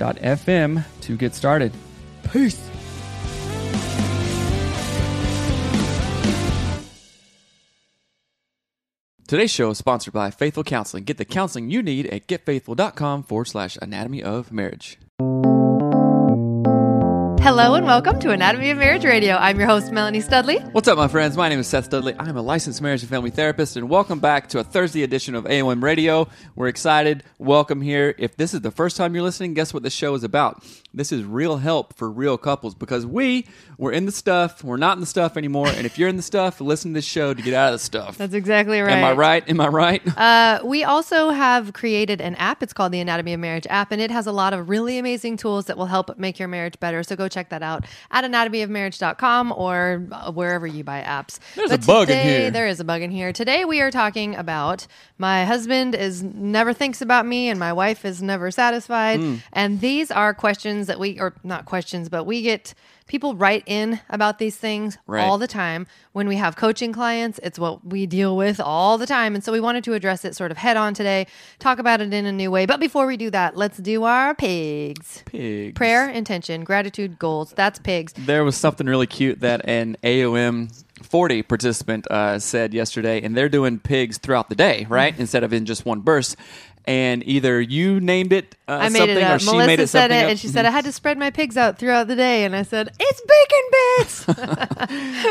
anchor.fm to get started. Peace. Today's show is sponsored by Faithful Counseling. Get the counseling you need at getfaithful.com forward slash anatomy of marriage. Hello and welcome to Anatomy of Marriage Radio. I'm your host, Melanie Dudley. What's up, my friends? My name is Seth Dudley. I'm a licensed marriage and family therapist, and welcome back to a Thursday edition of AOM Radio. We're excited. Welcome here. If this is the first time you're listening, guess what the show is about? This is real help for real couples because we we're in the stuff. We're not in the stuff anymore. And if you're in the stuff, listen to this show to get out of the stuff. That's exactly right. Am I right? Am I right? Uh, we also have created an app. It's called the Anatomy of Marriage app, and it has a lot of really amazing tools that will help make your marriage better. So go check that out at anatomyofmarriage.com or uh, wherever you buy apps. There's But a bug in here. There is a bug in here. Today we are talking about my husband is never thinks about me and my wife is never satisfied. Hmm. And these are questions that we or not questions, but we get people write in about these things Right. all the time. When we have coaching clients, it's what we deal with all the time. And so we wanted to address it sort of head on today, talk about it in a new way. But before we do that, let's do our pigs. Pigs. Prayer, intention, gratitude, goals. That's pigs. There was something really cute that an AOM 40 participant uh, said yesterday, and they're doing pigs throughout the day, right? Instead of in just one burst. And either you named it uh, I made something it or up. she Melissa made it said something it, up. and she said I had to spread my pigs out throughout the day, and I said it's bacon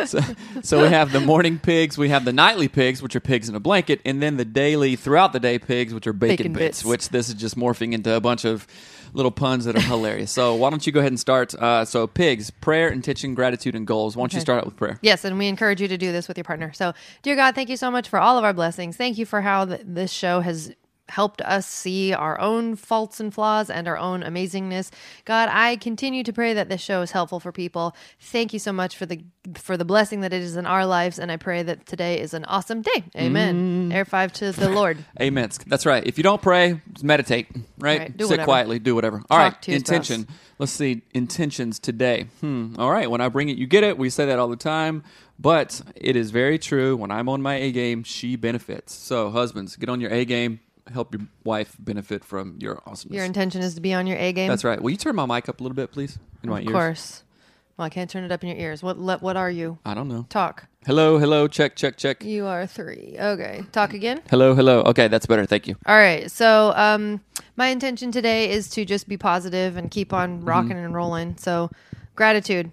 bits. so, so we have the morning pigs, we have the nightly pigs, which are pigs in a blanket, and then the daily, throughout the day pigs, which are bacon, Bacon bits, bits. which this is just morphing into a bunch of little puns that are hilarious. So why don't you go ahead and start? Uh, so pigs, prayer, intention, gratitude, and goals. Why don't you start out with prayer? Yes, and we encourage you to do this with your partner. So, dear God, thank you so much for all of our blessings. Thank you for how th- this show has helped us see our own faults and flaws and our own amazingness. God, I continue to pray that this show is helpful for people. Thank you so much for the for the blessing that it is in our lives, and I pray that today is an awesome day. Amen. Air five to the Lord. Amen. That's right. If you don't pray, just meditate, right? Right, Sit whatever. quietly, do whatever. All right, Talk to intention. spouse. Let's see intentions today. Hmm. All right, when I bring it, you get it. We say that all the time, but it is very true. When I'm on my A game, she benefits. So, husbands, get on your A game. Help your wife benefit from your awesomeness. Your intention is to be on your A game. That's right. Will you turn my mic up a little bit, please? In my Of ears. course. Well, I can't turn it up in your ears. What le- what are you? I don't know. Talk. Hello, hello. Check, check, check. You are three. Okay. Talk again. Hello, hello. Okay, that's better. Thank you. All right. So, um, my intention today is to just be positive and keep on rocking and rolling. So, gratitude.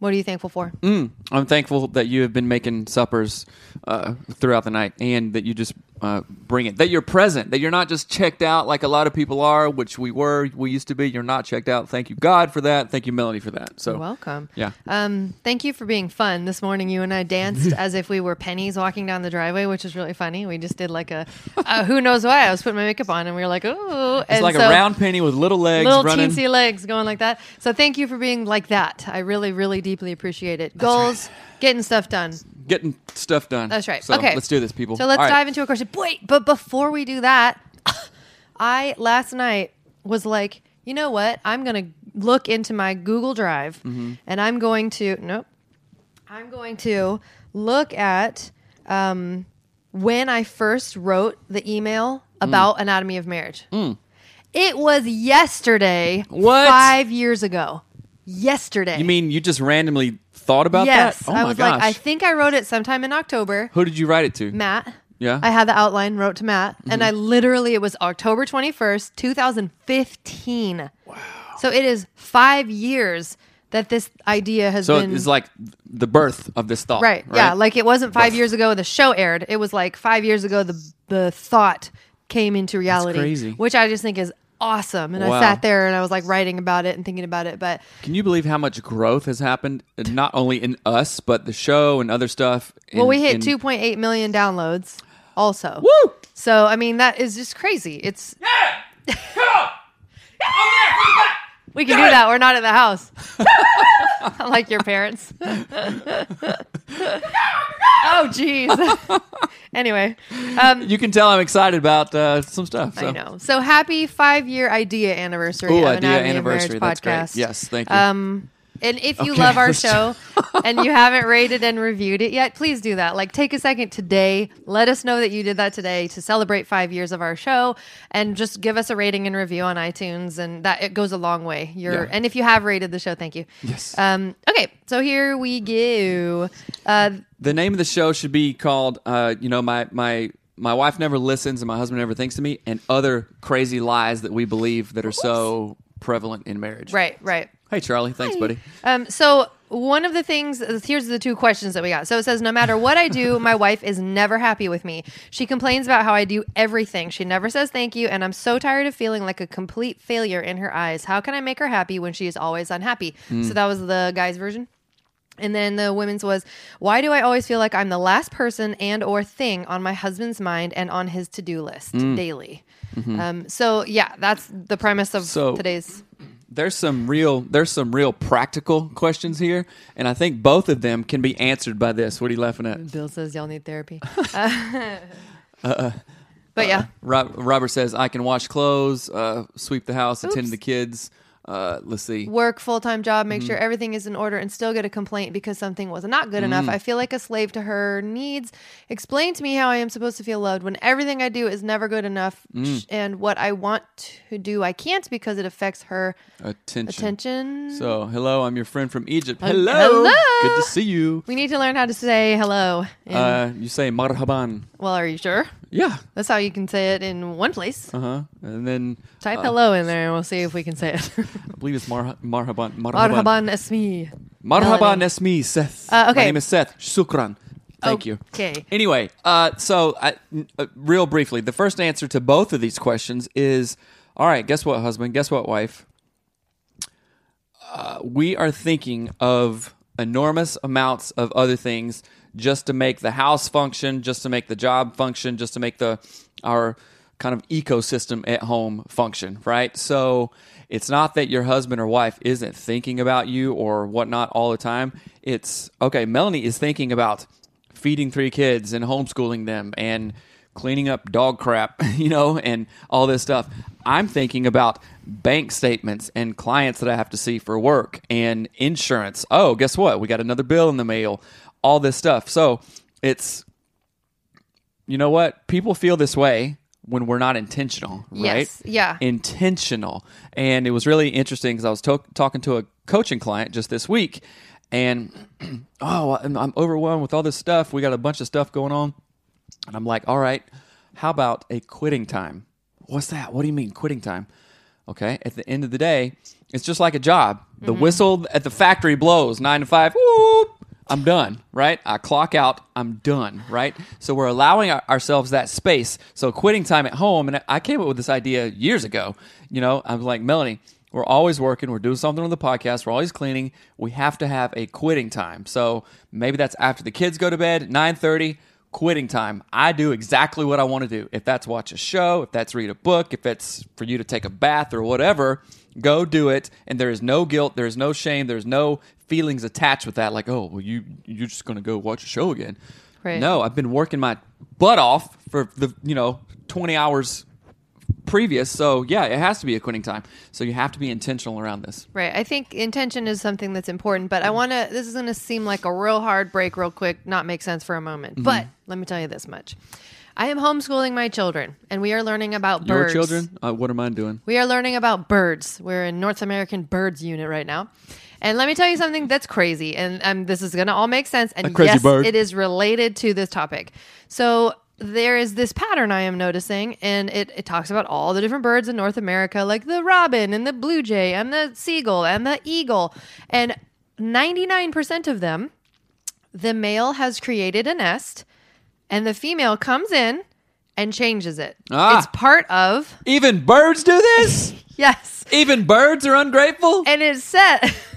What are you thankful for? Mm, I'm thankful that you have been making suppers uh, throughout the night, and that you just uh, bring it. That you're present. That you're not just checked out like a lot of people are, which we were, we used to be. You're not checked out. Thank you, God, for that. Thank you, Melanie, for that. So You're welcome. Yeah. Um, thank you for being fun. This morning, you and I danced as if we were pennies walking down the driveway, which was really funny. We just did like a, uh, who knows why. I was putting my makeup on, and we were like, oh, it's like a round penny with little legs little running. teensy legs going like that. So thank you for being like that. I really, really deeply appreciate it. Goals, getting stuff done. Getting stuff done. That's right. So okay, let's do this, people. So let's All right. dive into a question. Wait, but before we do that, I last night was like, you know what? I'm gonna look into my Google Drive Mm-hmm. and I'm going to nope. I'm going to look at um, when I first wrote the email Mm. about Anatomy of Marriage. It was yesterday, What? five years ago. Yesterday. You mean you just randomly thought about yes? that? Oh I my was gosh. like, I think I wrote it sometime in October. Who did you write it to? Matt. Yeah. I had the outline, wrote to Matt, and Mm-hmm. I literally, it was October 21st, 2015. Wow. So it is five years that this idea has been. so been. it's like the birth of this thought. right, Yeah. Like it wasn't five years ago the show aired. It was like five years ago the, the thought came into reality. crazy. Which I just think is awesome. And Wow. I sat there and I was like writing about it and thinking about it. But Can you believe how much growth has happened, uh, not only in us, but the show and other stuff? well, we hit in- 2.8 million downloads also. Woo! So, I mean, that is just crazy. It's. yeah. We can do that. We're not in the house. like your parents. Oh, jeez. anyway, um, You can tell I'm excited about uh, some stuff. So. I know. So happy five year idea anniversary Ooh, idea anniversary. That's great. podcast. Yes, thank you. Um, and if you Okay, love our show and you haven't rated and reviewed it yet, please do that. Like, take a second today. Let us know that you did that today to celebrate five years of our show, and just give us a rating and review on iTunes, and that it goes a long way. You're Yeah. and if you have rated the show, thank you. Yes. Um. Okay. So here we go. Uh. the name of the show should be called, uh, you know, my my my wife never listens and my husband never thinks to me, and other crazy lies that we believe that are so prevalent in marriage. Right. Right. Hey, Charlie. Thanks, buddy. Um, so one of the things here's the two questions that we got. So it says, no matter what I do, my wife is never happy with me. She complains about how I do everything. She never says thank you, and I'm so tired of feeling like a complete failure in her eyes. How can I make her happy when she is always unhappy? So that was the guy's version. And then the women's was, why do I always feel like I'm the last person and or thing on my husband's mind and on his to-do list daily? Um, so yeah, that's the premise of So- today's. There's some real there's some real practical questions here, and I think both of them can be answered by this. What are you laughing at? Bill says y'all need therapy. uh, but yeah, Rob, Robert says I can wash clothes, uh, sweep the house, attend to the kids. Uh, let's see. work full time job, make Mm-hmm. sure everything is in order, and still get a complaint because something was not good Mm. enough. I feel like a slave to her needs. Explain to me how I am supposed to feel loved when everything I do is never good enough, Mm. and what I want to do I can't because it affects her Attention. attention. So, hello, I'm your friend from Egypt. Hello. hello. Good to see you. we need to learn how to say hello. in- Uh, you say marhaban. well, are you sure? Yeah. That's how you can say it in one place. Uh huh. And then Type uh, hello in there, and we'll see if we can say it. I believe it's marha- marhaban. Marhaban. Marhaban esmi. Marhaban Melanie. esmi Seth. Uh, okay. My name is Seth. Shukran. Thank you. Okay. Anyway, uh, so I, uh, real briefly, the first answer to both of these questions is all right, guess what, husband? Guess what, wife? Uh, we are thinking of enormous amounts of other things just to make the house function, just to make the job function, just to make the our kind of ecosystem at home function, right? So it's not that your husband or wife isn't thinking about you or whatnot all the time. It's okay, Melanie is thinking about feeding three kids and homeschooling them and cleaning up dog crap, you know, and all this stuff. I'm thinking about bank statements and clients that I have to see for work and insurance. Oh, guess what? We got another bill in the mail. All this stuff. So it's, you know what? People feel this way when we're not intentional, right? Yes. Yeah. intentional. And it was really interesting because I was to- talking to a coaching client just this week, and oh, I'm, I'm overwhelmed with all this stuff. We got a bunch of stuff going on, and I'm like, all right, how about a quitting time? What's that? What do you mean quitting time? Okay, at the end of the day, it's just like a job. The mm-hmm. whistle at the factory blows nine to five. Whoop, I'm done, right? I clock out, I'm done, right? So we're allowing our- ourselves that space. So quitting time at home, and I came up with this idea years ago. You know, I was like, Melanie, we're always working, we're doing something on the podcast, we're always cleaning. We have to have a quitting time. So maybe that's after the kids go to bed, 9:30, quitting time. I do exactly what I want to do. If that's watch a show, if that's read a book, if it's for you to take a bath or whatever, go do it. And there is no guilt, there's no shame, there's no feelings attached with that. Like, oh, well, you you're just gonna go watch a show again. Right. No, I've been working my butt off for the you know 20 hours previous. So yeah, it has to be a quitting time. So you have to be intentional around this. Right. I think intention is something that's important, but I want to, this is going to seem like a real hard break, real quick, not make sense for a moment. Mm-hmm. But let me tell you this much. I am homeschooling my children, and we are learning about birds. Your birds. children, uh, what am I doing? We are learning about birds. We're in North American Birds Unit right now. And let me tell you something that's crazy. And um, this is going to all make sense. And A crazy yes, bird. it is related to this topic. So there is this pattern I am noticing, and it, it talks about all the different birds in North America, like the robin and the blue jay and the seagull and the eagle. And 99% of them, the male has created a nest, and the female comes in and changes it. Ah. It's part of, Even birds do this? yes. Even birds are ungrateful? and it said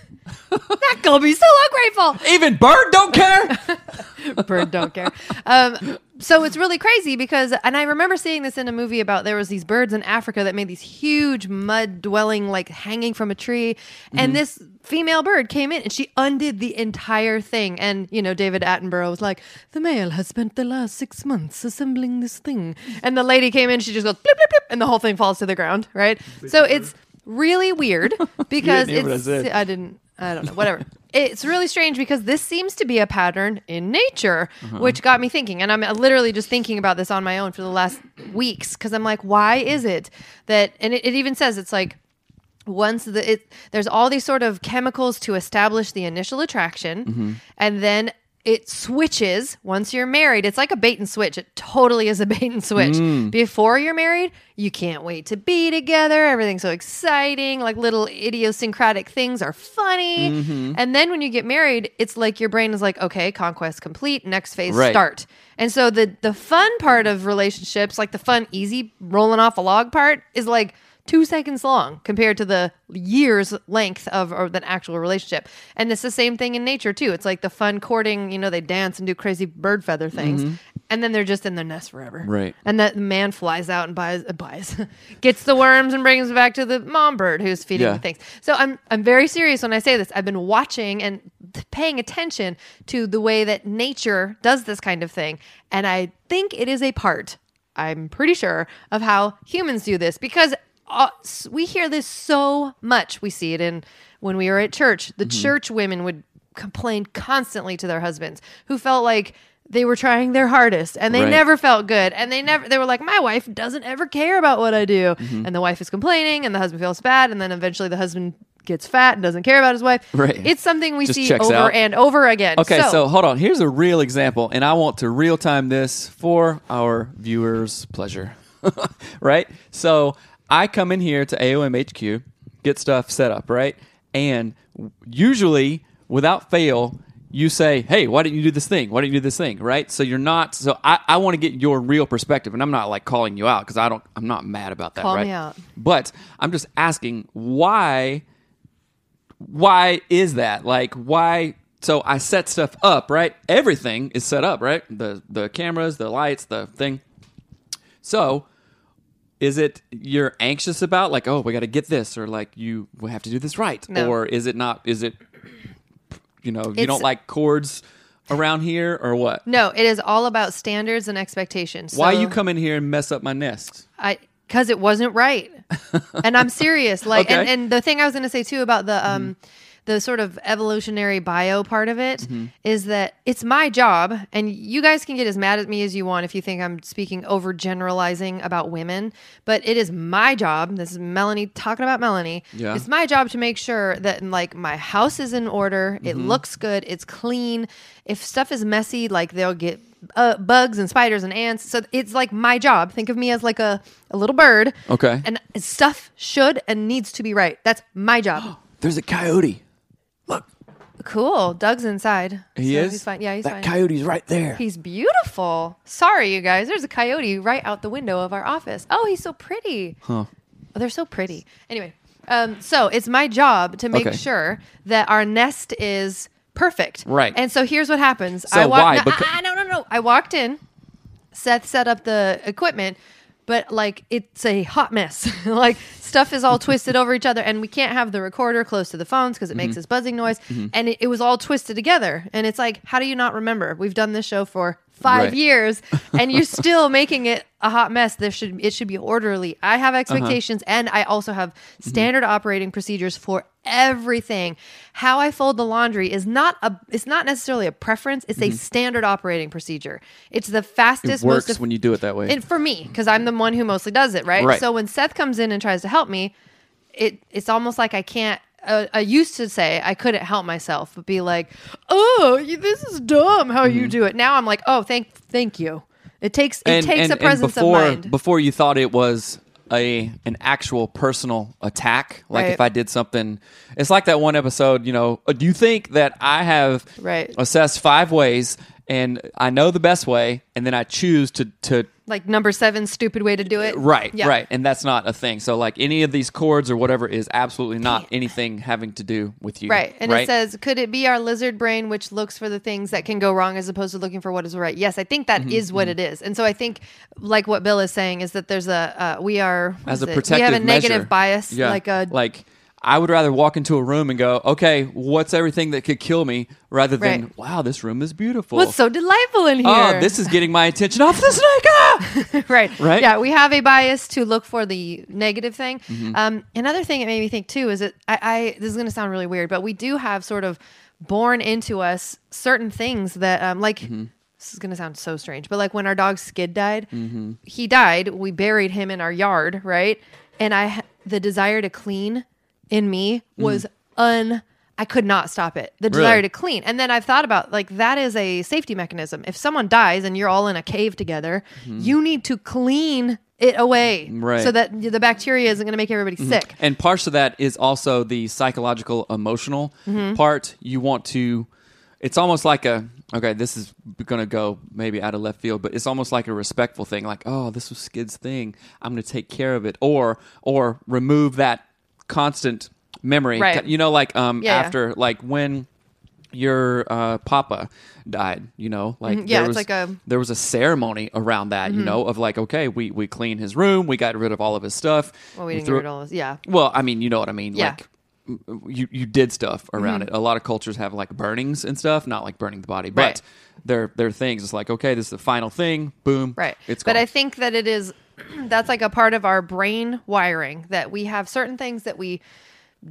not gonna be so ungrateful. Even bird don't care? bird don't care. Um, so it's really crazy because and i remember seeing this in a movie about there was these birds in africa that made these huge mud dwelling like hanging from a tree. And this female bird came in and she undid the entire thing. And you know david attenborough was like the male has spent the last six months assembling this thing. And the lady came in she just goes blip, blip, blip, and the whole thing falls to the ground right? So it's really weird because hear what I it's. I didn't. I don't know. Whatever. it's really strange because this seems to be a pattern in nature, Uh-huh. which got me thinking. And I'm literally just thinking about this on my own for the last weeks because I'm like, why is it that? And it, it even says it's like once the it there's all these sort of chemicals to establish the initial attraction, Mm-hmm. and then. It switches once you're married. It's like a bait and switch. It totally is a bait and switch. Mm. Before you're married, you can't wait to be together. Everything's so exciting. Like little idiosyncratic things are funny. Mm-hmm. And then when you get married, it's like your brain is like, okay, conquest complete. Next phase Right. start. And so the the fun part of relationships, like the fun, easy rolling off a log part, is like two seconds long compared to the years length of or the actual relationship. And it's the same thing in nature too. It's like the fun courting, you know, they dance and do crazy bird feather things. And then they're just in their nest forever. Mm-hmm. Right. And that man flies out and buys uh, buys gets the worms and brings it back to the mom bird who's feeding Yeah. the things. So I'm I'm very serious when I say this. I've been watching and paying attention to the way that nature does this kind of thing, and I think it is a part. I'm pretty sure of how humans do this because uh, we hear this so much. We see it in when we were at church. The Mm-hmm. church women would complain constantly to their husbands who felt like they were trying their hardest and they Right. never felt good and they never they were like my wife doesn't ever care about what I do Mm-hmm. and the wife is complaining and the husband feels bad and then eventually the husband gets fat and doesn't care about his wife Right. it's something we Just see over out. and over again Okay, so, hold on. Here's a real example, and I want to real time this for our viewers' pleasure. right? So I come in here to AOM HQ, get stuff set up, right? And usually, without fail, you say, Hey, why didn't you do this thing? Why didn't you do this thing? Right? So you're not so I, I want to get your real perspective, and I'm not like calling you out because I don't I'm not mad about that, Call right? me out. But I'm just asking why why is that? Like why so I set stuff up, right? Everything is set up, right? The the cameras, the lights, the thing. So is it you're anxious about like, oh, we got to get this or like you we have to do this right? No. Or is it not is it you know, you don't like cords around here or what? no it is all about standards and expectations Why you come in here and mess up my nest? I because it wasn't right, and I'm serious. Like, and, Okay. and the thing I was going to say too about the um, the sort of evolutionary bio part of it is that it's my job, and you guys can get as mad at me as you want if you think I'm speaking over generalizing about women, but it is my job. This is Melanie talking about Melanie. Yeah. It's my job to make sure that like my house is in order, it looks good, it's clean. If stuff is messy, like they'll get uh, bugs and spiders and ants. So it's like my job. Think of me as like a, a little bird. Okay. And stuff should and needs to be right. That's my job. There's a coyote. Look, cool. Doug's inside. he So is. He's fine. Yeah, he's that fine. coyote's right there. He's beautiful. Sorry, you guys. There's a coyote right out the window of our office. Oh, he's so pretty. Huh. Oh, they're so pretty. Anyway, um, so it's my job to make Okay. sure that our nest is perfect. Right. And so here's what happens. So I walk, why? No, Becau- ah, no, no, no. I walked in. Seth set up the equipment, but like it's a hot mess. like stuff is all twisted over each other, and we can't have the recorder close to the phones because it Mm-hmm. makes this buzzing noise, and it, it was all twisted together. And it's like, how do you not remember? We've done this show for five Right. years and you're still making it a hot mess. There should it should be orderly. I have uh-huh. expectations and I also have mm-hmm. standard operating procedures for everything. How I fold the laundry is not a it's not necessarily a preference, it's a mm-hmm. standard operating procedure. It's the It fastest works most eff- when you do it that way. and for me, because I'm the one who mostly does it, right? Right. So when Seth comes in and tries to help me, it it's almost like I can't. Uh, I used to say I couldn't help myself, but be like, "Oh, you, this is dumb how Mm-hmm. you do it." Now I'm like, "Oh, thank, thank you." It takes it takes a presence before, of mind. Before you thought it was a an actual personal attack, like Right. if I did something, it's like that one episode. You know, uh, do you think that I have Right. assessed five ways and I know the best way, and then I choose to to like number seven, stupid way to do it. right Yeah. right, and that's not a thing. So like any of these cords or whatever is absolutely not anything having to do with you. Right. And it says, could it be our lizard brain which looks for the things that can go wrong as opposed to looking for what is right? Yes, I think Mm-hmm, that is what it is. And so I think, like what Bill is saying, is that there's a, uh, we are, as a it? protective we have a negative measure. bias, Yeah. like a, like I would rather walk into a room and go, okay, what's everything that could kill me, rather than Right. wow, this room is beautiful. what's so delightful in here? Oh, this is getting my attention off the snake. Ah! right. Right? Yeah, we have a bias to look for the negative thing. Mm-hmm. Um, another thing it made me think too is that I, I this is going to sound really weird, but we do have sort of born into us certain things that, um, like. Mm-hmm. This is going to sound so strange, but like when our dog Skid died, Mm-hmm. he died. We buried him in our yard, right? And I, the desire to clean in me was mm. un. I could not stop it. The desire Really? to clean. And then I've thought about like that is a safety mechanism. If someone dies and you're all in a cave together, mm-hmm. you need to clean it away Right. so that the bacteria isn't going to make everybody mm-hmm. sick. And parts of that is also the psychological, emotional Mm-hmm. part. You want to. It's almost like a okay. This is going to go maybe out of left field, but it's almost like a respectful thing. Like, oh, this was Skid's thing. I'm going to take care of it, or or remove that constant memory. Right. You know, like um Yeah, yeah. after like when your uh, papa died. You know, like Mhm, yeah, there it's was like a- Mm-hmm. there was a ceremony around that. You know, of like okay, we we cleaned his room, we got rid of all of his stuff. Well, we didn't get threw- rid of all this. Yeah. well, I mean, you know what I mean. Yeah. Like you you did stuff around Mm-hmm. it. A lot of cultures have like burnings and stuff, not like burning the body, but Right. they're they're things. It's like okay, this is the final thing. Boom. Right. It's but gone. I think that it is that's like a part of our brain wiring that we have certain things that we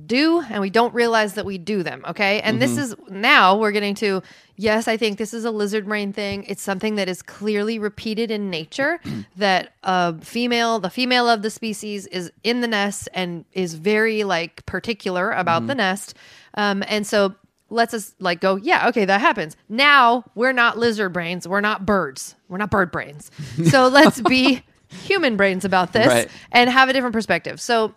do and we don't realize that we do them okay? And this is now we're getting to yes i think this is a lizard brain thing. It's something that is clearly repeated in nature that a female the female of the species is in the nest and is very like particular about the nest. Um, and so lets us like go yeah okay that happens. Now we're not lizard brains. We're not birds. We're not bird brains. So let's be human brains about this Right. and have a different perspective so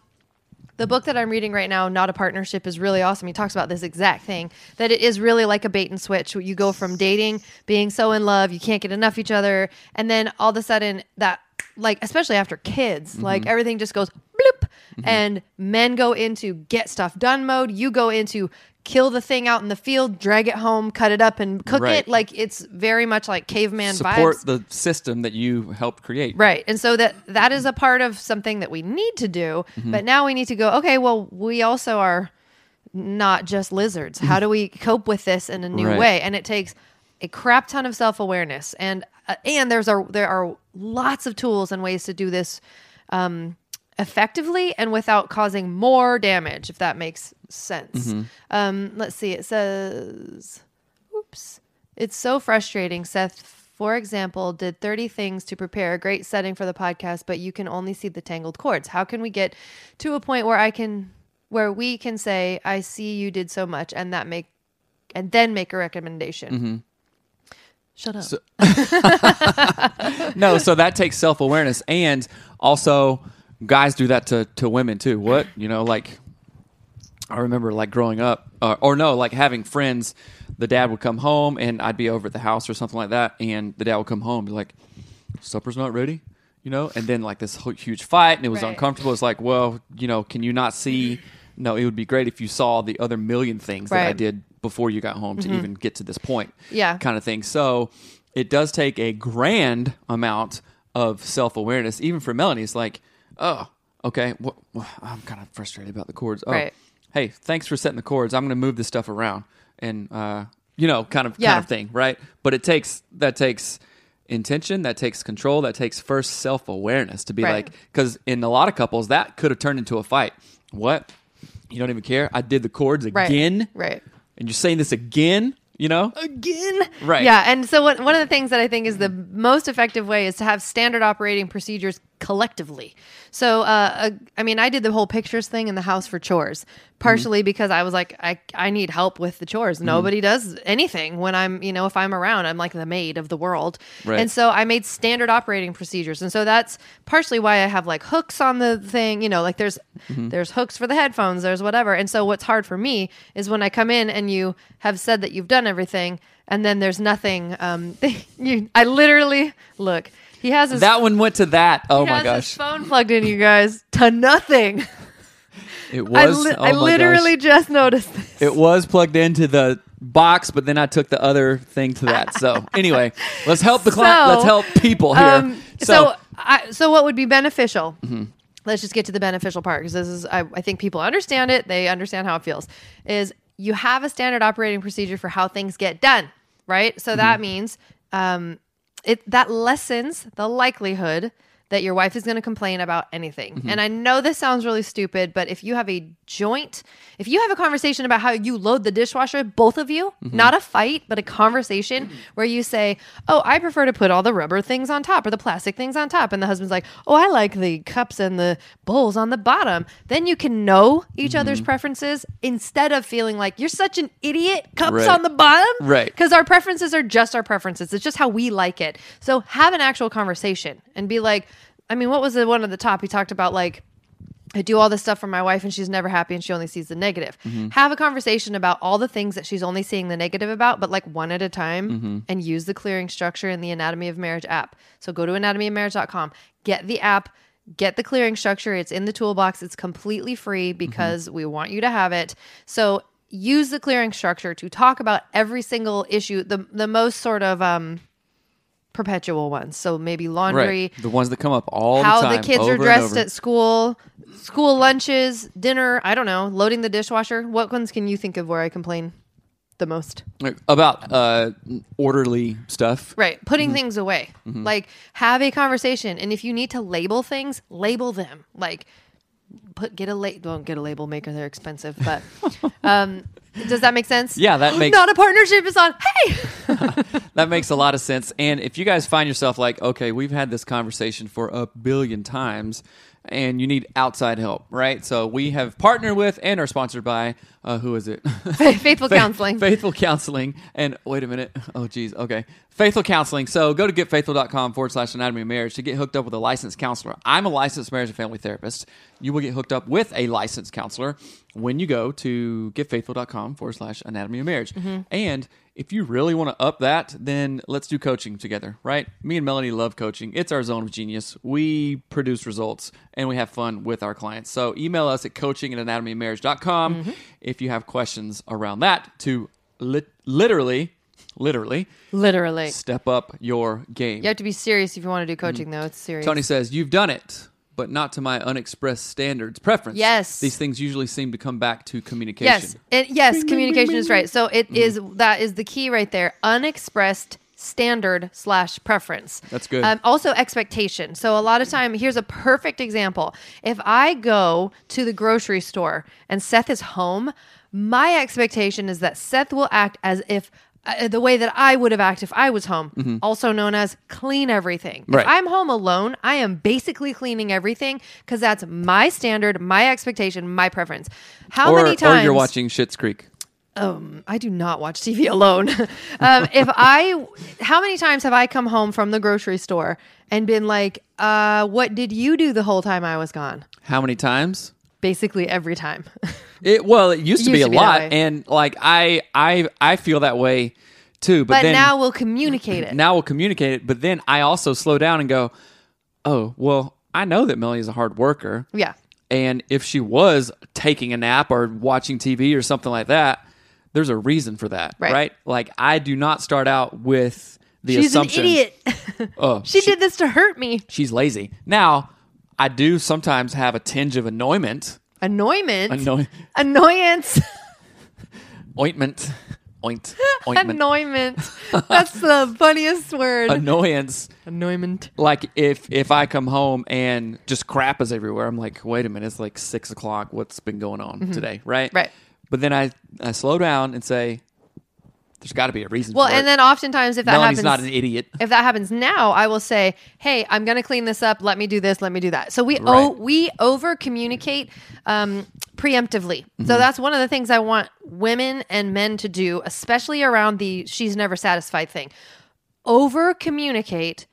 the book that I'm reading right now, Not a Partnership, is really awesome. He talks about this exact thing that it is really like a bait and switch. You go from dating, being so in love, you can't get enough of each other, and then all of a sudden, that, like, especially after kids, mm-hmm. like everything just goes bloop, mm-hmm. and men go into get stuff done mode. You go into kill the thing out in the field, drag it home, cut it up, and cook Right. it. Like, it's very much like caveman support vibes. the system that you helped create. Right. And so that that is a part of something that we need to do, but now we need to go, okay, well, we also are not just lizards. How do we cope with this in a new Right. way? And it takes a crap ton of self-awareness and uh, and there's a there are lots of tools and ways to do this um effectively and without causing more damage if that makes sense. Um let's see. It says Oops. It's so frustrating. Seth, for example, did 30 things to prepare a great setting for the podcast, but you can only see the tangled cords. How can we get to a point where I can where we can say, I see you did so much and that make and then make a recommendation. Shut up. No, so that takes self awareness, and also guys do that to to women too. What you know, like I remember like growing up, uh, or no, like having friends. The dad would come home, and I'd be over at the house or something like that, and the dad would come home, and be like, "Supper's not ready," you know, and then like this whole huge fight, and it was Right. uncomfortable. It's like, well, you know, can you not see? No, it would be great if you saw the other million things that I Mm-hmm. did before you got home to even get to this point Yeah. kind of thing. So it does take a grand amount of self awareness, even for Melanie. It's like, oh, okay, wh- I'm kind of frustrated about the cords. Oh, Right. hey, thanks for setting the cords. I'm going to move this stuff around, and uh, you know, kind of Yeah. kind of thing, right? But it takes that takes intention, that takes control, that takes first self awareness to be Right. like, because in a lot of couples, that could have turned into a fight. What? You don't even care? I did the cords Right. again? Right. And you're saying this again? You know? again. Right. Yeah. And so, what, one of the things that I think is the most effective way is to have standard operating procedures collectively. So, uh, uh, I mean, I did the whole pictures thing in the house for chores, partially because I was like, I, I need help with the chores. Nobody does anything when I'm, you know, if I'm around, I'm like the maid of the world. Right. And so I made standard operating procedures. And so that's partially why I have like hooks on the thing, you know, like there's there's hooks for the headphones, there's whatever. And so what's hard for me is when I come in and you have said that you've done everything and then there's nothing um you I literally look. He has his That one went to that. Oh my gosh. phone plugged in, you guys, to nothing. It I, was. li- oh I my literally gosh. just noticed this. It was plugged into the box, but then I took the other thing to that. So anyway, let's help the client. So, let's help people here. Um, so, so, Mm-hmm. I, so what would be beneficial? Let's just get to the beneficial part because this is I, I think people understand it. They understand how it feels. Is you have a standard operating procedure for how things get done, right? So Mm-hmm. that means um, it that lessens the likelihood that your wife is going to complain about anything. Mm-hmm. And I know this sounds really stupid, but if you have a joint, if you have a conversation about how you load the dishwasher, both of you, Mm-hmm. not a fight, but a conversation where you say, "Oh, I prefer to put all the rubber things on top or the plastic things on top." And the husband's like, "Oh, I like the cups and the bowls on the bottom." Then you can know each Mm-hmm. other's preferences instead of feeling like you're such an idiot, cups Right. on the bottom. Right. Because our preferences are just our preferences. It's just how we like it. So have an actual conversation and be like, I mean, what was the one at the top? He talked about like, I do all this stuff for my wife and she's never happy and she only sees the negative. Mm-hmm. Have a conversation about all the things that she's only seeing the negative about, but like one at a time mm-hmm. and use the clearing structure in the Anatomy of Marriage app. So go to anatomyofmarriage.com, get the app, get the clearing structure. It's in the toolbox. It's completely free mm-hmm. because we want you to have it. So use the clearing structure to talk about every single issue, the the most sort of um perpetual ones. So maybe laundry, right, the ones that come up all how the the, kids are dressed at school, school lunches, dinner, I don't know, loading the dishwasher. What ones can you think of where I complain the most? about uh, orderly stuff. Right, Mm-hmm. putting things away. Like have a conversation and if you need to label things, label them. Like put get a label don't get a label maker, they're expensive, but um does that make sense? Yeah, that makes- Not a partnership is on. Hey. That makes a lot of sense. And if you guys find yourself like, okay, we've had this conversation for a billion times and you need outside help, right? So we have partnered with and are sponsored by, uh, who is it? Faithful counseling. Faithful Counseling. And wait a minute. Oh, geez. Okay. Faithful Counseling. So go to getfaithful.com forward slash anatomy of marriage to get hooked up with a licensed counselor. I'm a licensed marriage and family therapist. You will get hooked up with a licensed counselor when you go to getfaithful.com forward slash anatomy of marriage. Mm-hmm. And if you really want to up that, then let's do coaching together, right? Me and Melanie love coaching. It's our zone of genius. We produce results and we have fun with our clients. So email us at coaching at anatomyofmarriage.com Mm-hmm. if you have questions around that to lit- literally, literally Literally. step up your game. You have to be serious if you want to do coaching though. It's serious. Tony says, You've done it, but not to my unexpressed standards preference. Yes. These things usually seem to come back to communication. Yes, it, yes, communication is right. So it is Mm-hmm. that is the key right there. Unexpressed standard slash preference. That's good. Um, also expectation. So a lot of time, here's a perfect example. If I go to the grocery store and Seth is home, my expectation is that Seth will act as if. Uh, the way that I would have acted if I was home, also known as clean everything. Mm-hmm. Right. If I'm home alone, I am basically cleaning everything because that's my standard, my expectation, my preference. How Or, many times? or you're watching Schitt's Creek. Um, I do not watch TV alone. um, if I, how many times have I come home from the grocery store and been like, uh, "What did you do the whole time I was gone?" How many times? Basically every time. It well, it used to be Used a to be that lot, way. and like I, I, I feel that way too. But, but then now we'll communicate it. now we'll communicate it. But then I also slow down and go, oh well, I know that Melanie is a hard worker, yeah. and if she was taking a nap or watching TV or something like that, there's a reason for that, Right. right? Like I do not start out with the She's assumption. an idiot. Oh, she, did this to hurt me. she's lazy. Now I do sometimes have a tinge of annoyment, Annoyment. annoy, Annoyance. ointment. oint, ointment, Annoyment. That's the funniest word. annoyance. Annoyment. Like if if I come home and just crap is everywhere, I'm like, wait a minute, it's like six o'clock. What's been going on today, right? Mm-hmm. Right. But then I I slow down and say, there's got to be a reason. Well, and it. then oftentimes if that Melanie's happens, not an idiot. if that happens now, I will say, "Hey, I'm going to clean this up. Let me do this. Let me do that." So we oh Right. we over communicate um, preemptively. Mm-hmm. So that's one of the things I want women and men to do, especially around the "she's never satisfied" thing. Over communicate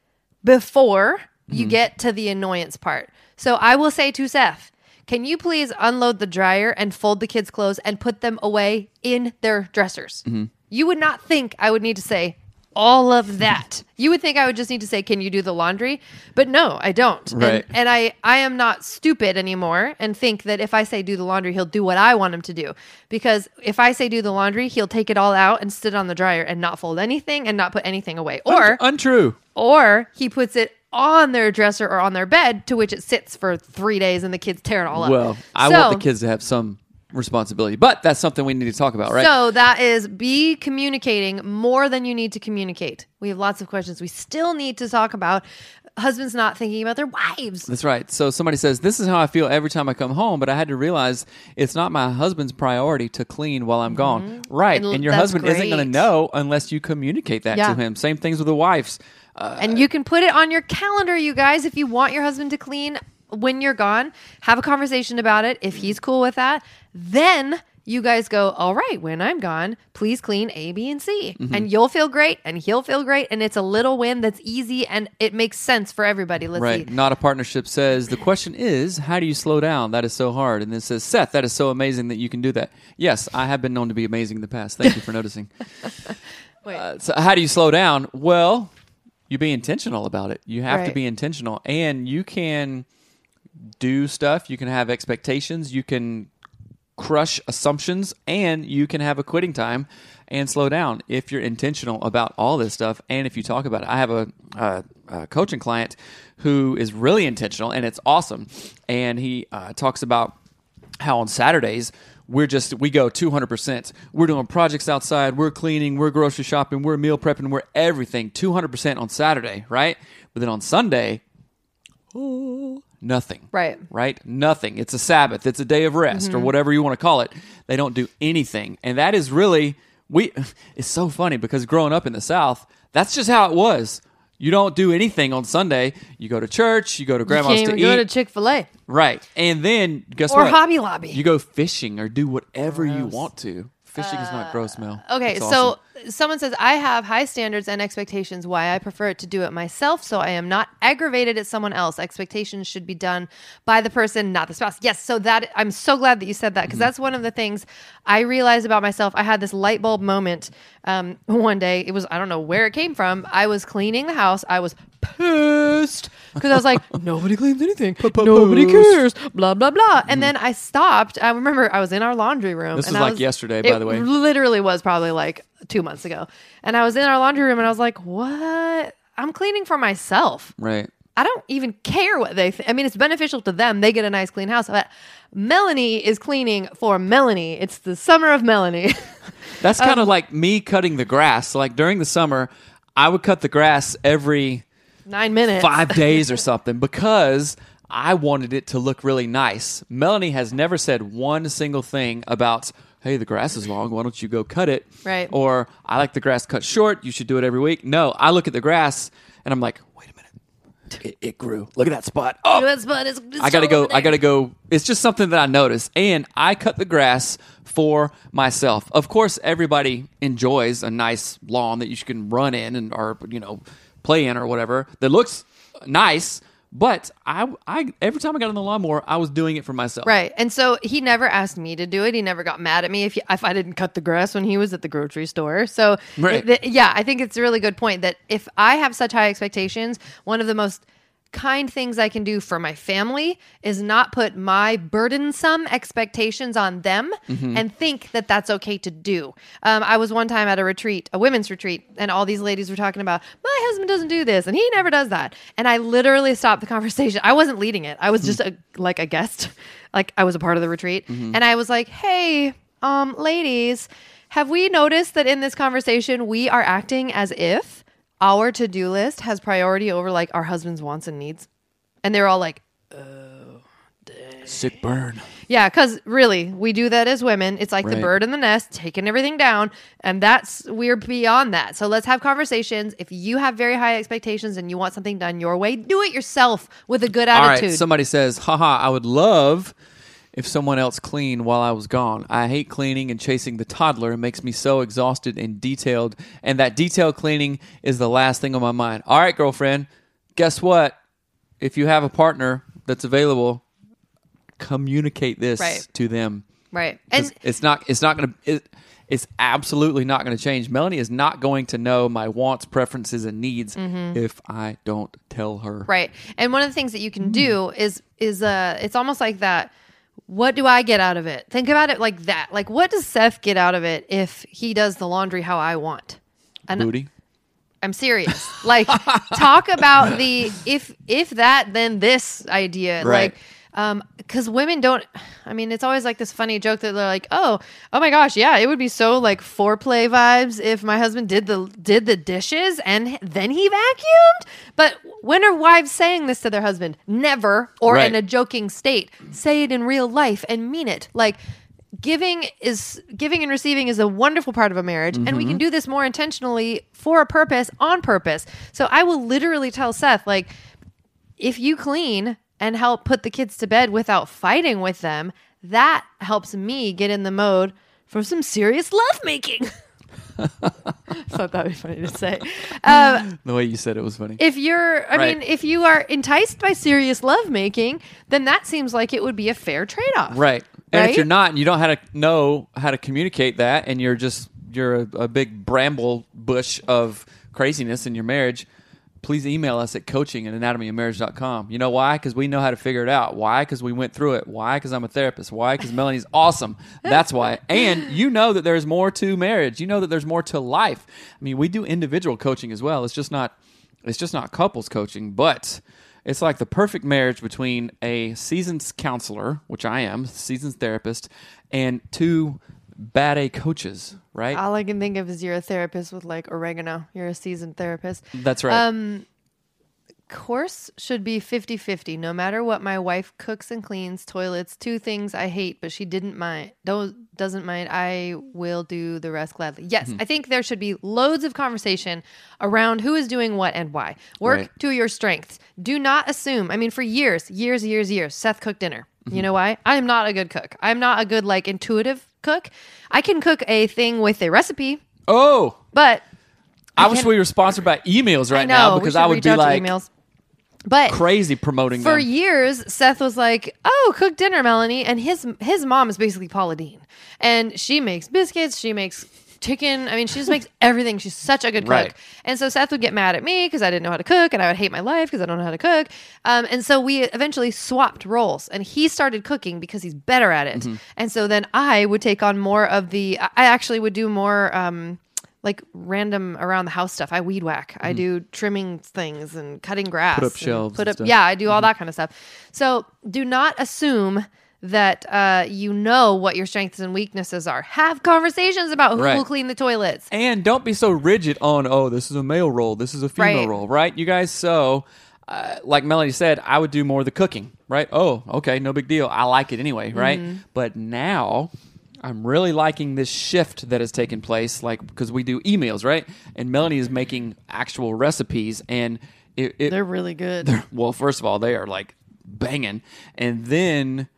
before Mm-hmm. you get to the annoyance part. So I will say to Seth. Can you please unload the dryer and fold the kids' clothes and put them away in their dressers? Mm-hmm. You would not think I would need to say all of that. You would think I would just need to say, "Can you do the laundry?" But no, I don't. Right. And, and I I am not stupid anymore and think that if I say do the laundry, he'll do what I want him to do. Because if I say do the laundry, he'll take it all out and sit on the dryer and not fold anything and not put anything away. Or untrue. or he puts it on their dresser or on their bed to which it sits for 3 days and the kids tear it all up. Well, I So- want the kids to have some responsibility, but that's something we need to talk about, right? So that is be communicating more than you need to communicate. We have lots of questions we still need to talk about. Husbands not thinking about their wives. That's right. So somebody says, This is how I feel every time I come home, but I had to realize it's not my husband's priority to clean while I'm gone. Right. Mm-hmm. And And, your husband isn't going to know unless you communicate that Yeah. to him. Same things with the wives. and you can put it on your calendar, you guys, if you want your husband to clean when you're gone. Have a conversation about it. If he's cool with that, then you guys go, all right, when I'm gone, please clean A, B, and C. Mm-hmm. And you'll feel great and he'll feel great. And it's a little win that's easy and it makes sense for everybody. Let's Right. see. Not a partnership says, The question is, how do you slow down? That is so hard. And then says, Seth, that is so amazing that you can do that. Yes, I have been known to be amazing in the past. Thank you for noticing. Wait. Uh, so how do you slow down? Well, you be intentional about it. You have to be intentional, and you can do stuff. You can have expectations. You can crush assumptions, and you can have a quitting time and slow down if you're intentional about all this stuff. And if you talk about it, I have a, a, a coaching client who is really intentional, and it's awesome. And he uh, talks about how on Saturdays we're just we go 200%. We're doing projects outside, we're cleaning, we're grocery shopping, we're meal prepping, we're everything 200% on Saturday, right? But then on Sunday, oh, nothing. Right. Right? Nothing. It's a Sabbath, it's a day of rest or mm-hmm. whatever you want to call it. They don't do anything. And that is really we it's so funny because growing up in the South, that's just how it was. You don't do anything on Sunday. You go to church, you go to You grandma's can't to eat. go to Chick fil A. Right. And then guess Or what? Or Hobby Lobby. You go fishing or do whatever you want to. Fishing is not uh, gross, Mel. Okay, It's so awesome. Someone says I have high standards and expectations. Why I prefer to do it myself, so I am not aggravated at someone else. Expectations should be done by the person, not the spouse. Yes, so that I'm so glad that you said that because that's one of the things I realized about myself. I had this light bulb moment um, one day. It was I don't know where it came from. I was cleaning the house. I was pissed because I was like, nobody cleans anything. Nobody cares. Blah blah blah. And then I stopped. I remember I was in our laundry room. This was like yesterday, by the way. Literally was probably like two months ago. And I was in our laundry room and I was like, what? I'm cleaning for myself. right. I don't even care what they think. I mean, it's beneficial to them. They get a nice clean house. But Melanie is cleaning for Melanie. It's the summer of Melanie. That's kind Um, of like me cutting the grass. Like during the summer, I would cut the grass every Nine minutes. five days or something because I wanted it to look really nice. Melanie has never said one single thing about, hey, the grass is long. Why don't you go cut it? Right. Or I like the grass cut short. You should do it every week. No, I look at the grass and I'm like, wait a minute. It, it grew. Look at that spot. Oh, that spot it's I gotta go. I gotta go. It's just something that I noticed, and I cut the grass for myself. Of course, everybody enjoys a nice lawn that you can run in and or you know play in or whatever that looks nice. But I, I every time I got on the lawnmower, I was doing it for myself. Right. And so he never asked me to do it. He never got mad at me if, if I didn't cut the grass when he was at the grocery store. So, Right. th- yeah, I think it's a really good point that if I have such high expectations, one of the most kind things I can do for my family is not put my burdensome expectations on them Mm-hmm. and think that that's okay to do. Um, I was one time at a retreat, a women's retreat, and all these ladies were talking about, my husband doesn't do this and he never does that. And I literally stopped the conversation. I wasn't leading it. I was just a, like a guest, like I was a part of the retreat. And I was like, hey, um, ladies, Have we noticed that in this conversation we are acting as if our to-do list has priority over like our husband's wants and needs? And they're all like, oh, Sick burn. yeah, because really, we do that as women. It's like the Right. bird in the nest, taking everything down, and that's we're beyond that. So let's have conversations. If you have very high expectations and you want something done your way, do it yourself with a good All attitude. right. Somebody says, haha, I would love if someone else cleaned while I was gone. I hate cleaning and chasing the toddler. It makes me so exhausted and detailed. And that detailed cleaning is the last thing on my mind. All right, girlfriend, guess what? If you have a partner that's available, communicate this Right. to them. Right. and it's not it's not going to it, it's absolutely not going to change. Melanie is not going to know my wants, preferences and needs if I don't tell her. Mm-hmm. Right. And one of the things that you can do is is uh it's almost like that what do I get out of it? Think about it like that. Like what does Seth get out of it if he does the laundry how I want? And Booty. I'm serious. Like talk about the if if that then this idea. Right. Like um cuz women don't I mean it's always like this funny joke that they're like, "Oh, oh my gosh, yeah, it would be so like foreplay vibes if my husband did the did the dishes and then he vacuumed." But when are wives saying this to their husband? Never or Right. in a joking state. Say it in real life and mean it. Like giving is giving and receiving is a wonderful part of a marriage and we can do this more intentionally for a purpose on purpose so i will literally tell seth like if you clean and help put the kids to bed without fighting with them that helps me get in the mode for some serious lovemaking thought that would be funny to say um, The way you said it was funny. if you're i Right. mean if you are enticed by serious lovemaking then that seems like it would be a fair trade-off Right. And Right? if you're not and you don't how to know how to communicate that and you're just you're a, a big bramble bush of craziness in your marriage, please email us at coaching at anatomyofmarriage.com. You know why? Because we know how to figure it out. Why? Because we went through it. Why? Because I'm a therapist. Why? Because Melanie's awesome. That's why. And you know that there's more to marriage. You know that there's more to life. I mean, we do individual coaching as well. It's just not it's just not couples coaching, but it's like the perfect marriage between a seasoned counselor, which I am, seasoned therapist, and two bad A coaches, right? All I can think of is you're a therapist with like oregano. You're a seasoned therapist. That's right. Um, course should be 50 50. No matter what, my wife cooks and cleans toilets. Two things I hate, but she didn't mind. Don't, doesn't mind. I will do the rest gladly. Yes, Mm-hmm. I think there should be loads of conversation around who is doing what and why. Work Right. to your strengths. Do not assume. I mean, for years, years, years, years, Seth cooked dinner. Mm-hmm. You know why? I am not a good cook. I'm not a good, like, intuitive cook. I can cook a thing with a recipe, oh, but I, wish can't- we were sponsored by eMeals right know now because I would be like eMeals. But crazy promoting for them. years, Seth was like, "Oh, cook dinner, Melanie," and his his mom is basically Paula Deen, and she makes biscuits, she makes chicken. I mean, she just makes everything. She's such a good cook. Right. And so Seth would get mad at me because I didn't know how to cook, and I would hate my life because I don't know how to cook. Um, and so we eventually swapped roles, and he started cooking because he's better at it. Mm-hmm. And so then I would take on more of the. I actually would do more. Um, like random around the house stuff. I weed whack. I do trimming things and cutting grass. Mm-hmm. up shelves Put up, yeah, I do all that kind of stuff. So do not assume that uh, you know what your strengths and weaknesses are. Have conversations about who Right. will clean the toilets. And don't be so rigid on, oh, this is a male role, this is a female Right. role, right? You guys, so uh, like Melanie said, I would do more of the cooking, right? Oh, okay, no big deal. I like it anyway, right? Mm-hmm. But now I'm really liking this shift that has taken place, like because we do eMeals, right? And Melanie is making actual recipes, and it, it They're really good. well, first of all, they are like banging, and then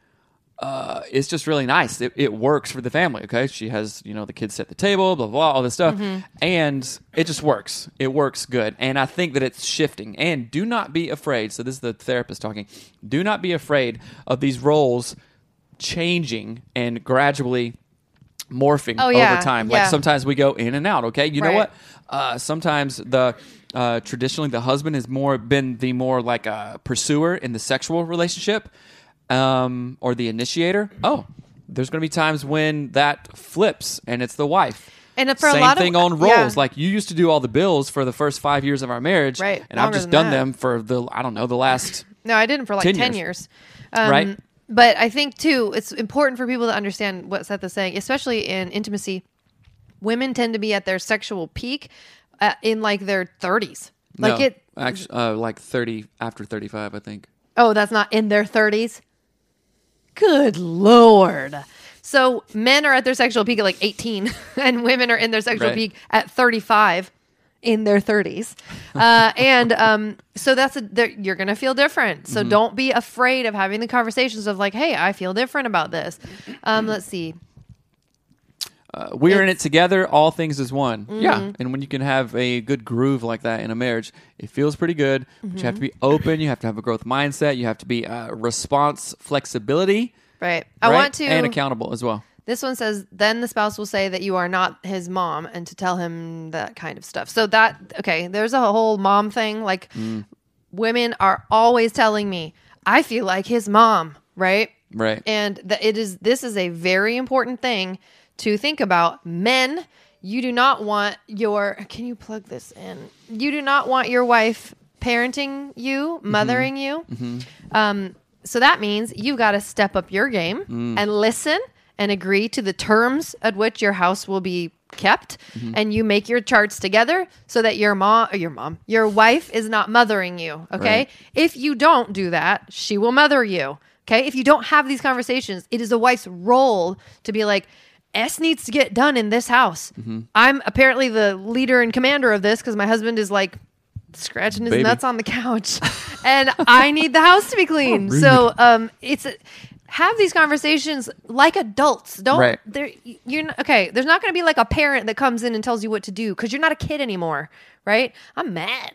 uh, it's just really nice. It, it works for the family. Okay, she has you know the kids set the table, blah blah, all this stuff, and it just works. It works good, and I think that it's shifting. And do not be afraid. So this is the therapist talking. Do not be afraid of these roles changing and gradually morphing Oh, yeah, over time. yeah. Like sometimes we go in and out. Okay, you know what? Uh, sometimes the uh, traditionally the husband has more been the more like a pursuer in the sexual relationship, um, or the initiator. Oh, there's going to be times when that flips and it's the wife. And for a Same lot of- thing on yeah. roles. Like you used to do all the bills for the first five years of our marriage, Right, And I've just done that. them for the I don't know the last. No, I didn't for like 10 10, years. years. Um, Right. But I think, too, it's important for people to understand what Seth is saying, especially in intimacy. women tend to be at their sexual peak uh, in like their 30s. Like no, it actually uh, like 30 after 35 i think Oh, that's not in their 30s? Good lord. So men are at their sexual peak at like 18, and women are in their sexual Right. peak at 35 in their 30s. Uh, and um, so that's a, you're going to feel different. So don't be afraid of having the conversations of like, hey, I feel different about this. Um, let's see. Uh, we're in it together all things is one Mm-hmm. yeah and when you can have a good groove like that in a marriage it feels pretty good but you have to be Mm-hmm. open you have to have a growth mindset you have to be uh, response flexibility Right. I right? want to. and accountable as well This one says, then the spouse will say that you are not his mom and to tell him that kind of stuff. So that, okay, there's a whole mom thing. Like women are always telling me, I feel like his mom, right? right And that it is, this is a very important thing to think about. Men, you do not want your, can you plug this in? You do not want your wife parenting you, mothering you. Um, so that means you've got to step up your game Mm. and listen and agree to the terms at which your house will be kept Mm-hmm. and you make your charts together so that your mom or your mom your wife is not mothering you okay Right. if you don't do that she will mother you okay if you don't have these conversations it is a wife's role to be like S needs to get done in this house. Mm-hmm. I'm apparently the leader and commander of this because my husband is like scratching his Baby. nuts on the couch and I need the house to be clean. so um it's have these conversations like adults. Don't Right. there you're not, okay, there's not going to be like a parent that comes in and tells you what to do cuz you're not a kid anymore, right? I'm mad.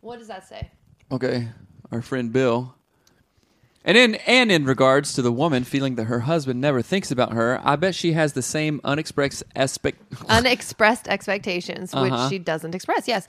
What does that say? okay our friend bill and in and in regards to the woman feeling that her husband never thinks about her i bet she has the same unexpressed aspect Unexpressed expectations, Uh-huh. which she doesn't express. Yes.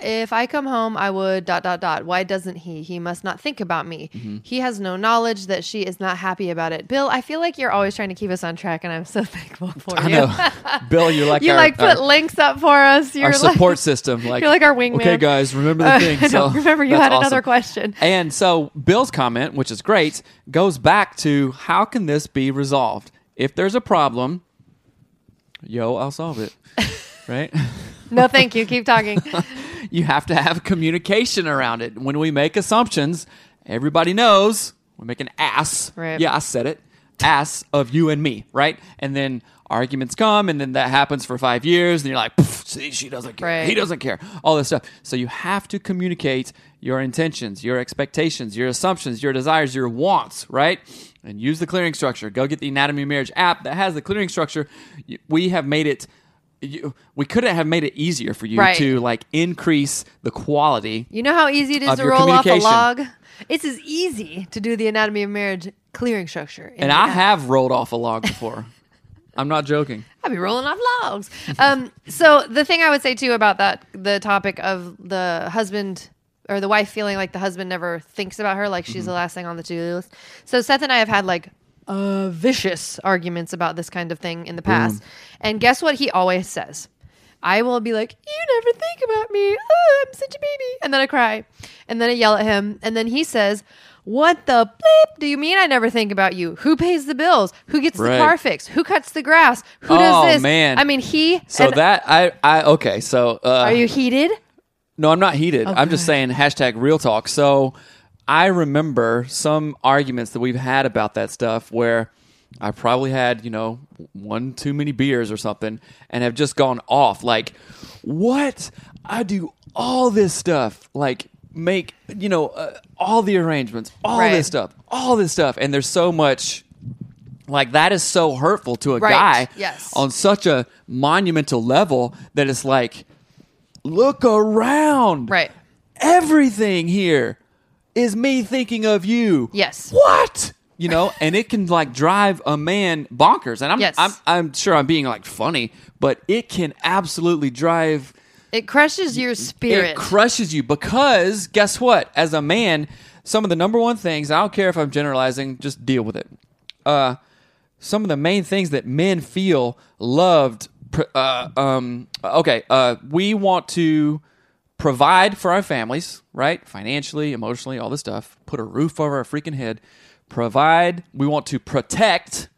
If I come home, I would dot dot dot. Why doesn't he? He must not think about me. Mm-hmm. He has no knowledge that she is not happy about it. Bill, I feel like you're always trying to keep us on track, and I'm so thankful for i you. know bill you're like you our, like put our, links up for us. You're our like, support system like you're like our wingman. okay guys remember the Uh, thing I so know. Remember, you had awesome. another question. And so Bill's comment, which is great, goes back to how can this be resolved? If there's a problem, yo, I'll solve it. right? No, thank you. Keep talking. You have to have communication around it. When we make assumptions, everybody knows we make an ass. Right. Yeah, I said it. Ass of you and me, right? And then arguments come, and then that happens for five years, and you're like, see, she doesn't care. Right. He doesn't care. All this stuff. So you have to communicate your intentions, your expectations, your assumptions, your desires, your wants, right? And use the clearing structure. Go get the Anatomy of Marriage app that has the clearing structure. We have made it. You, we couldn't have made it easier for you Right. to like increase the quality You know how easy it is Of to roll off a log? It's as easy to do the anatomy of marriage clearing structure. And I have rolled off a log before. I'm not joking. I'd be rolling off logs. Um, so the thing I would say too about that, the topic of the husband or the wife feeling like the husband never thinks about her, like she's the last thing on the to-do list. So Seth and I have had like uh, vicious arguments about this kind of thing in the past. And guess what he always says? I will be like, "You never think about me. Oh, I'm such a baby," and then I cry, and then I yell at him, and then he says, "What the bleep do you mean I never think about you? Who pays the bills? Who gets Right. the car fixed? Who cuts the grass? Who Oh, does this?" man. I mean, he. So that I I okay. So uh, are you heated? No, I'm not heated. I'm just saying hashtag real talk. So I remember some arguments that we've had about that stuff where I probably had, you know, one too many beers or something and have just gone off. Like, what? I do all this stuff. Like, make, you know, uh, all the arrangements, all Right. this stuff, all this stuff. And there's so much. Like that is so hurtful to a Right. guy Yes. on such a monumental level that it's like, look around. Right. Everything here is me thinking of you. Yes. What? You know, and it can like drive a man bonkers. And I'm Yes. I'm I'm sure I'm being like funny, but it can absolutely drive It crushes your spirit. it crushes you because guess what? As a man, some of the number one things, I don't care if I'm generalizing, just deal with it. Uh, some of the main things that men feel loved. Uh, um, okay, uh, we want to provide for our families, right? Financially, emotionally, all this stuff. Put a roof over our freaking head. Provide. We want to protect.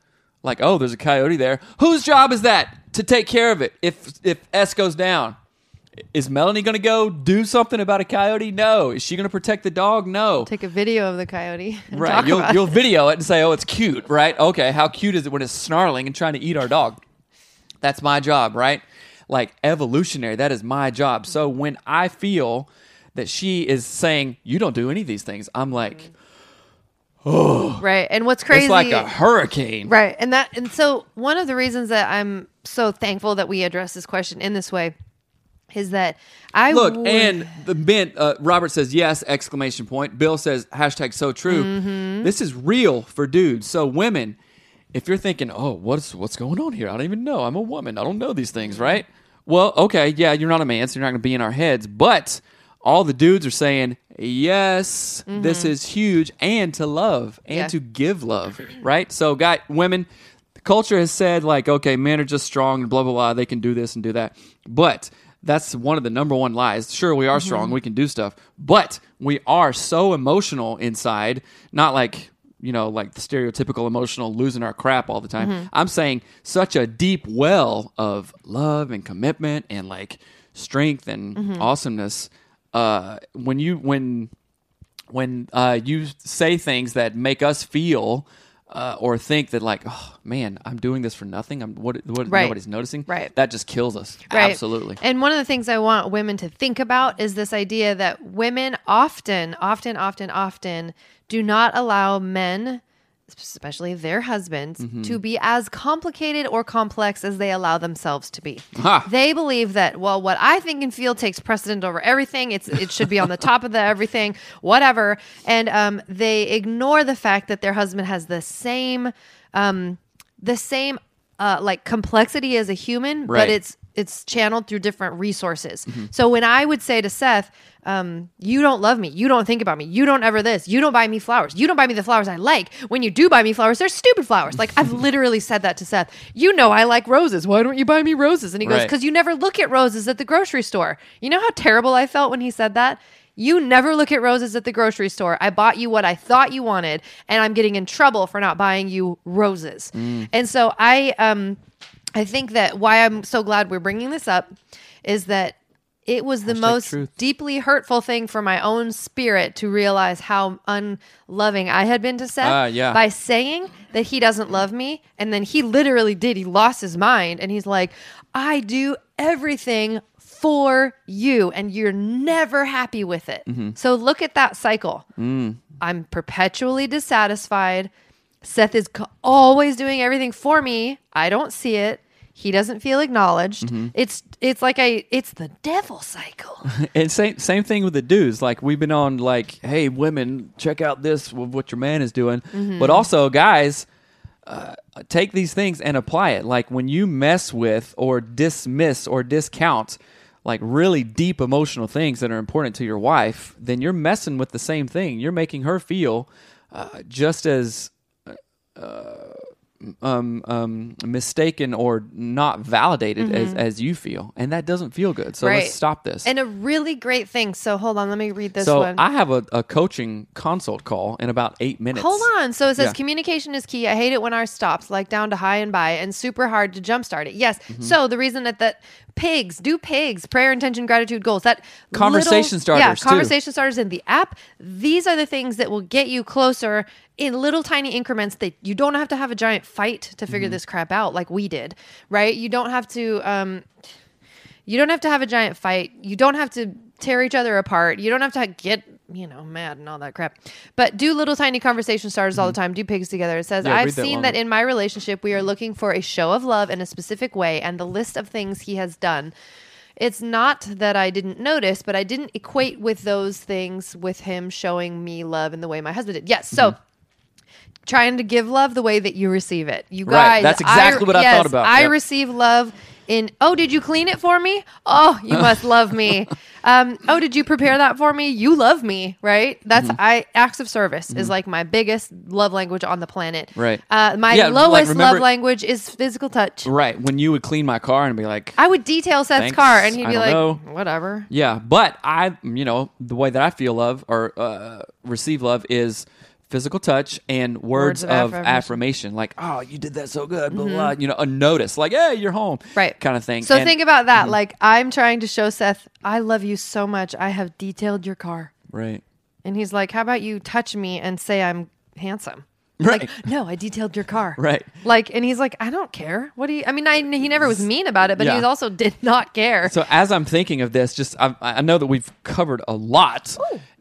Like, oh, there's a coyote there. Whose job is that? to take care of it if if S goes down. Is Melanie going to go do something about a coyote? No. Is she going to protect the dog? No. Take a video of the coyote. Right. You'll, you'll it. video it and say, oh, it's cute, right? Okay. How cute is it when it's snarling and trying to eat our dog? That's my job, right? Like evolutionary, that is my job. So when I feel that she is saying, you don't do any of these things, I'm like, Oh, right. And what's crazy? it's like a hurricane. Right. And that and so one of the reasons that I'm so thankful that we address this question in this way is that I Look, would- and the Ben, uh, Robert says yes! Exclamation point. Bill says hashtag so true. Mm-hmm. This is real for dudes. So women, if you're thinking, oh, what's what's going on here? I don't even know. I'm a woman. I don't know these things, right? Well, okay, yeah, you're not a man, so you're not going to be in our heads. But all the dudes are saying yes. This is huge, and to love and Mm-hmm. Yeah. to give love, right? So, guy, women. The culture has said like, okay, men are just strong and blah blah blah. They can do this and do that, but that's one of the number one lies. Sure, we are strong, we can do stuff, but we are so emotional inside. Not like you know, like the stereotypical emotional losing our crap all the time. I'm saying such a deep well of love and commitment and like strength and awesomeness. Uh, when you when when uh, you say things that make us feel uh, or think that like, oh man, I'm doing this for nothing. I'm what what Right. nobody's noticing. Right. That just kills us. Right. Absolutely. And one of the things I want women to think about is this idea that women often, often, often, often do not allow men, especially their husbands, Mm-hmm. to be as complicated or complex as they allow themselves to be. Ha. They believe that, well, what I think and feel takes precedent over everything. It's it should be on the top of the everything, whatever. And um, they ignore the fact that their husband has the same, um, the same, uh, like complexity as a human, Right. but it's it's channeled through different resources. So when I would say to Seth, um, "You don't love me. You don't think about me. You don't ever this. You don't buy me flowers. You don't buy me the flowers I like. When you do buy me flowers, they're stupid flowers." Like I've literally said that to Seth. You know I like roses. Why don't you buy me roses? And he goes, Right. "Because you never look at roses at the grocery store." You know how terrible I felt when he said that. You never look at roses at the grocery store. I bought you what I thought you wanted, and I'm getting in trouble for not buying you roses. And so I um I think that why I'm so glad we're bringing this up is that it was the most truth. deeply hurtful thing for my own spirit to realize how unloving I had been to Seth Ah, yeah. by saying that he doesn't love me. And then he literally did. He lost his mind and he's like, I do everything for you and you're never happy with it. Mm-hmm. So look at that cycle. Mm. I'm perpetually dissatisfied. Seth is co- always doing everything for me. I don't see it. He doesn't feel acknowledged. Mm-hmm. It's it's like I it's the devil cycle. And same same thing with the dudes. Like we've been on like, hey, women, check out this with what your man is doing. Mm-hmm. But also, guys, uh, take these things and apply it. Like when you mess with or dismiss or discount like really deep emotional things that are important to your wife, then you're messing with the same thing. You're making her feel uh, just as um, um, mistaken or not validated as, as you feel, and that doesn't feel good. So Mm-hmm. Right. let's stop this. and a really great thing. So hold on, let me read this so one. I have a, a coaching consult call in about eight minutes. Hold on. So it says Yeah. communication is key. I hate it when ours stops, like down to high and by, and super hard to jumpstart it. Yes. Mm-hmm. So the reason that that pigs do pigs, prayer, intention, gratitude, goals. That Conversation little- Yeah, starters, too. conversation starters in the app. These are the things that will get you closer in little tiny increments. That you don't have to have a giant fight to figure Mm-hmm. this crap out, like we did, right? You don't have to. um you don't have to have a giant fight. You don't have to tear each other apart. You don't have to get, you know, mad and all that crap. But do little tiny conversation starters all the time. Do pigs together. It says, Mm-hmm. Yeah, I've that seen one. that in my relationship, we are looking for a show of love in a specific way and the list of things he has done. It's not that I didn't notice, but I didn't equate with those things with him showing me love in the way my husband did. Yes. So trying to give love the way that you receive it. You Mm-hmm. Right, guys, that's exactly what I yes, thought about. I Yep. receive love in. Oh, did you clean it for me? Oh, you must love me. Um, oh, did you prepare that for me? You love me, right? That's Mm-hmm. I acts of service is like my biggest love language on the planet. Right. Uh, my Yeah, like, lowest remember- love language is physical touch. Right. When you would clean my car and be like, I would detail Seth's Thanks. car, and he'd be like, know. "Whatever." yeah, but I, you know, the way that I feel love or uh, receive love is physical touch and words, Words of of, affirmation. affirmation. like oh you did that so good blah, blah, you know a notice like hey you're home Mm-hmm. Right. kind of thing So And- think about that. Like I'm trying to show Seth, I love you so much. I have detailed your car. right And he's like, How about you touch me and say I'm handsome? Right. Like, no, I detailed your car. Right. Like, and he's like, I don't care. What do you? I mean, I, he never was mean about it, but Yeah. he also did not care. So as I'm thinking of this, just I, I know that we've covered a lot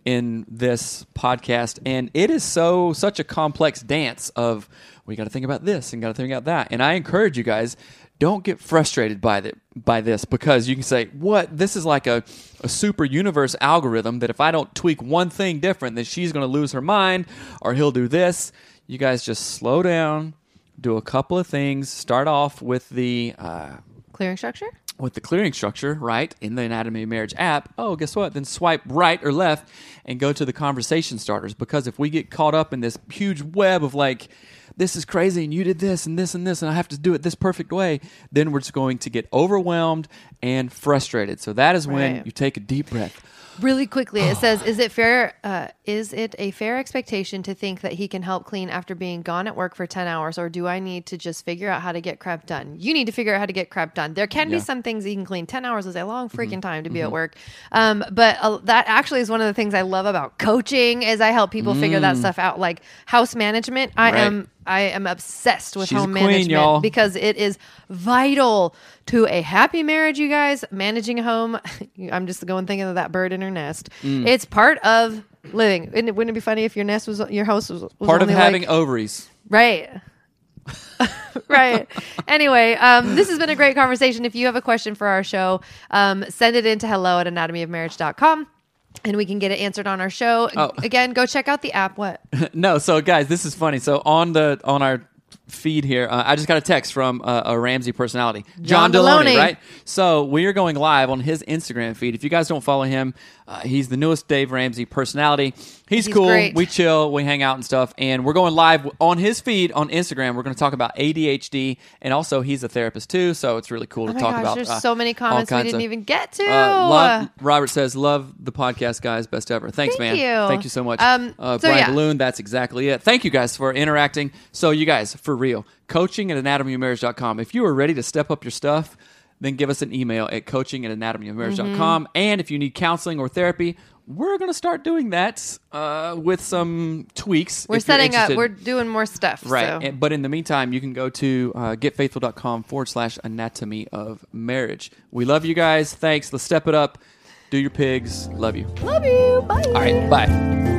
in this podcast, and it is so such a complex dance of we got to think about this and got to think about that. And I encourage you guys, don't get frustrated by that by this because you can say, "What? This is like a a super universe algorithm that if I don't tweak one thing different, then she's going to lose her mind or he'll do this." You guys just slow down. Do a couple of things. Start off with the uh, Clearing structure? With the clearing structure, right, in the Anatomy of Marriage app, oh, guess what? Then swipe right or left and go to the conversation starters. Because if we get caught up in this huge web of like, this is crazy and you did this and this and this and I have to do it this perfect way, then we're just going to get overwhelmed and frustrated. So that is when Right. you take a deep breath. Really quickly, it says, "Is it fair? Uh, is it a fair expectation to think that he can help clean after being gone at work for ten hours, or do I need to just figure out how to get crap done? You need to figure out how to get crap done. There can Yeah. be some things he can clean. Ten hours is a long freaking time to be at work, um, but uh, that actually is one of the things I love about coaching. Is I help people figure that stuff out, like house management. I Right. am I am obsessed with She's home queen, management y'all. because it is vital to a happy marriage, you guys. Managing a home. I'm just going thinking of that bird in her nest. Mm. It's part of living. Wouldn't it, wouldn't it be funny if your nest was your house was, was Part of having like- ovaries. right. right. Anyway, um, this has been a great conversation. If you have a question for our show, um, send it in to hello at anatomyofmarriage.com and we can get it answered on our show. Oh. Again, go check out the app. What? no, so guys, this is funny. So on the on our feed here, uh, I just got a text from uh, a Ramsey personality, John John, Delony, Delony. right? So we are going live on his Instagram feed. If you guys don't follow him, uh, he's the newest Dave Ramsey personality. He's, He's cool. great. We chill. We hang out and stuff. And we're going live on his feed on Instagram. We're going to talk about ADHD, and also he's a therapist too. So it's really cool Oh to my talk gosh, about. there's uh, so many comments we didn't of- even get to. uh, love, Robert says, "Love the podcast, guys. Best ever. Thanks, Thank man. you. Thank you so much." Um, uh, so Brian yeah. Balloon, that's exactly it. Thank you guys for interacting. So, you guys, for real, coaching at anatomyofmarriage.com. If you are ready to step up your stuff, then give us an email at coaching at anatomyofmarriage.com. Mm-hmm. And if you need counseling or therapy, we're going to start doing that uh, with some tweaks. We're setting up. We're doing more stuff. Right. so. And- but in the meantime, you can go to uh, getfaithful.com forward slash anatomy of marriage. We love you guys. Thanks. Let's step it up. Do your pigs. Love you. Love you. Bye. All right. Bye.